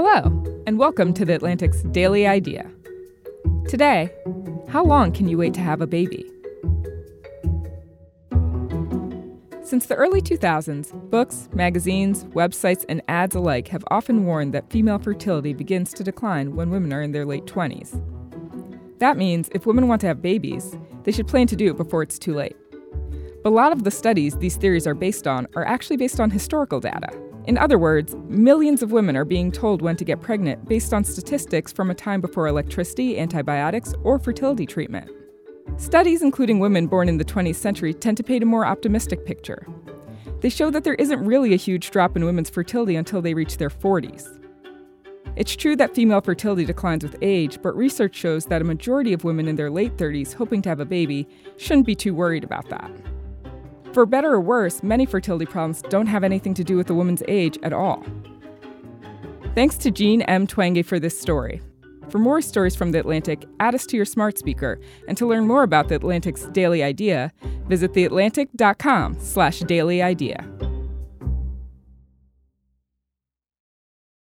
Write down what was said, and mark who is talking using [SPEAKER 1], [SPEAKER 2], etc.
[SPEAKER 1] Hello, and welcome to the Atlantic's Daily Idea. Today, how long can you wait to have a baby? Since the early 2000s, books, magazines, websites, and ads alike have often warned that female fertility begins to decline when women are in their late 20s. That means if women want to have babies, they should plan to do it before it's too late. But a lot of the studies these theories are based on are actually based on historical data. In other words, millions of women are being told when to get pregnant based on statistics from a time before electricity, antibiotics, or fertility treatment. Studies, including women born in the 20th century, tend to paint a more optimistic picture. They show that there isn't really a huge drop in women's fertility until they reach their 40s. It's true that female fertility declines with age, but research shows that a majority of women in their late 30s hoping to have a baby shouldn't be too worried about that. For better or worse, many fertility problems don't have anything to do with a woman's age at all. Thanks to Jean M. Twenge for this story. For more stories from The Atlantic, add us to your smart speaker. And to learn more about The Atlantic's Daily Idea, visit theatlantic.com slash daily idea.